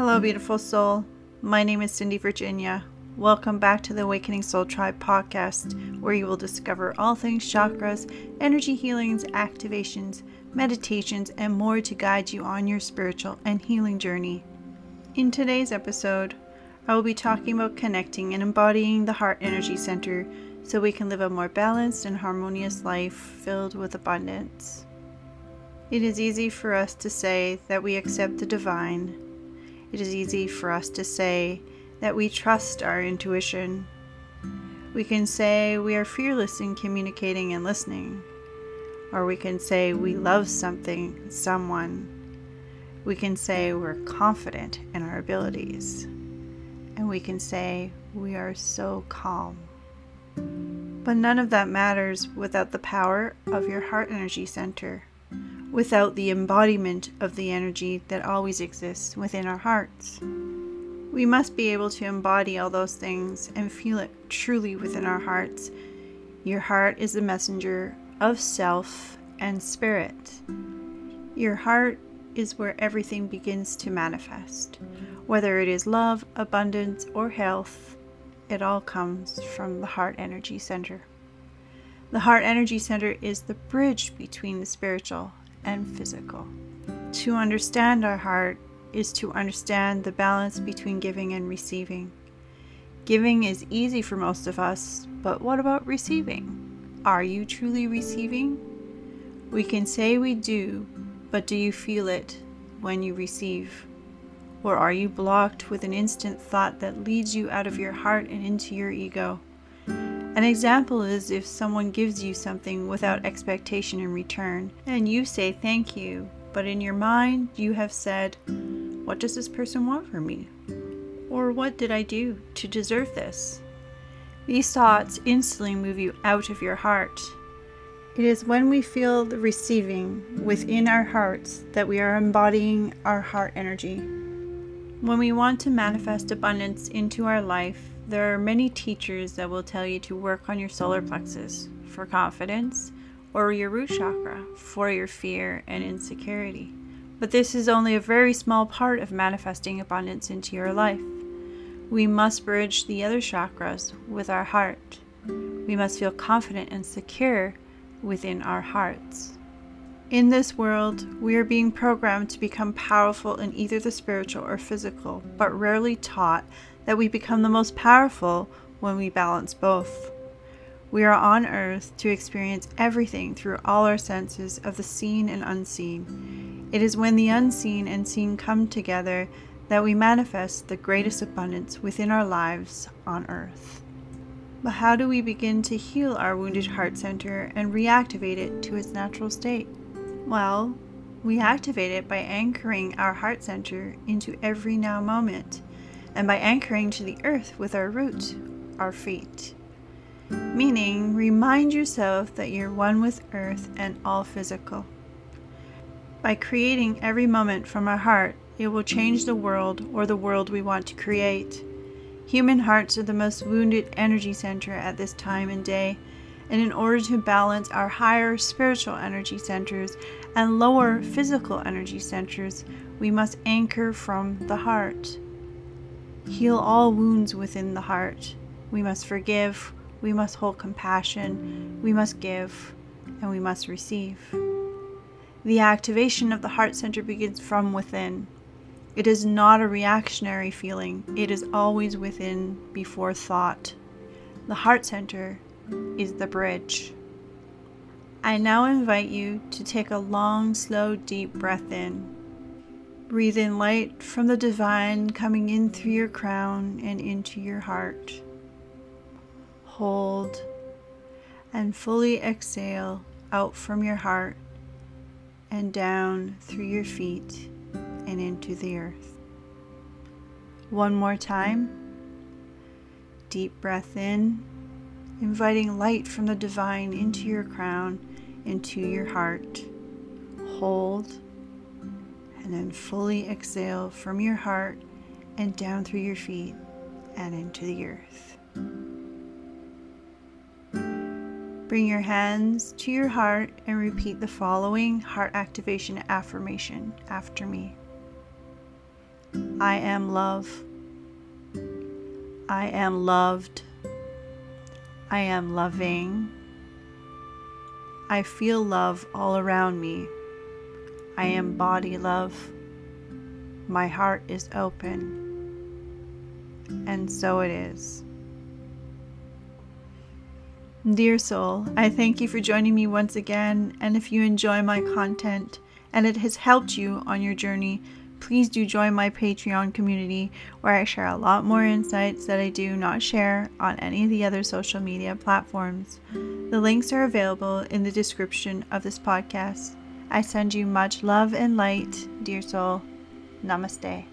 Hello, beautiful soul. My name is Cindy Virginia. Welcome back to the Awakening Soul Tribe podcast, where you will discover all things chakras, energy healings, activations, meditations, and more to guide you on your spiritual and healing journey. In today's episode, I will be talking about connecting and embodying the heart energy center so we can live a more balanced and harmonious life filled with abundance. It is easy for us to say that we accept the divine. It is easy for us to say that we trust our intuition. We can say we are fearless in communicating and listening. Or we can say we love something, someone. We can say we're confident in our abilities. And we can say we are so calm. But none of that matters without the power of your heart energy center without the embodiment of the energy that always exists within our hearts. We must be able to embody all those things and feel it truly within our hearts. Your heart is the messenger of self and spirit. Your heart is where everything begins to manifest. Whether it is love, abundance, or health, it all comes from the heart energy center. The heart energy center is the bridge between the spiritual and physical. To understand our heart is to understand the balance between giving and receiving. Giving is easy for most of us, but what about receiving? Are you truly receiving? We can say we do, but do you feel it when you receive? Or are you blocked with an instant thought that leads you out of your heart and into your ego? An example is if someone gives you something without expectation in return, and you say thank you, but in your mind you have said, What does this person want from me? Or what did I do to deserve this? These thoughts instantly move you out of your heart. It is when we feel the receiving within our hearts that we are embodying our heart energy. When we want to manifest abundance into our life, there are many teachers that will tell you to work on your solar plexus for confidence or your root chakra for your fear and insecurity. But this is only a very small part of manifesting abundance into your life. We must bridge the other chakras with our heart. We must feel confident and secure within our hearts. In this world, we are being programmed to become powerful in either the spiritual or physical, but rarely taught that we become the most powerful when we balance both. We are on earth to experience everything through all our senses of the seen and unseen. It is when the unseen and seen come together that we manifest the greatest abundance within our lives on earth. But how do we begin to heal our wounded heart center and reactivate it to its natural state? Well, we activate it by anchoring our heart center into every now moment and by anchoring to the earth with our roots, our feet. Meaning, remind yourself that you're one with earth and all physical. By creating every moment from our heart, it will change the world or the world we want to create. Human hearts are the most wounded energy center at this time and day, and in order to balance our higher spiritual energy centers and lower physical energy centers, we must anchor from the heart. Heal all wounds within the heart. We must forgive, we must hold compassion, we must give, and we must receive. The activation of the heart center begins from within. It is not a reactionary feeling, it is always within before thought. The heart center is the bridge. I now invite you to take a long, slow, deep breath in. Breathe in light from the divine coming in through your crown and into your heart. Hold and fully exhale out from your heart and down through your feet and into the earth. One more time. Deep breath in, inviting light from the divine into your crown, into your heart. Hold and then fully exhale from your heart and down through your feet and into the earth. Bring your hands to your heart and repeat the following heart activation affirmation after me. I am love. I am loved. I am loving. I feel love all around me. I embody love. My heart is open. And so it is. Dear soul, I thank you for joining me once again. And if you enjoy my content and it has helped you on your journey, please do join my Patreon community where I share a lot more insights that I do not share on any of the other social media platforms. The links are available in the description of this podcast. I send you much love and light, dear soul. Namaste.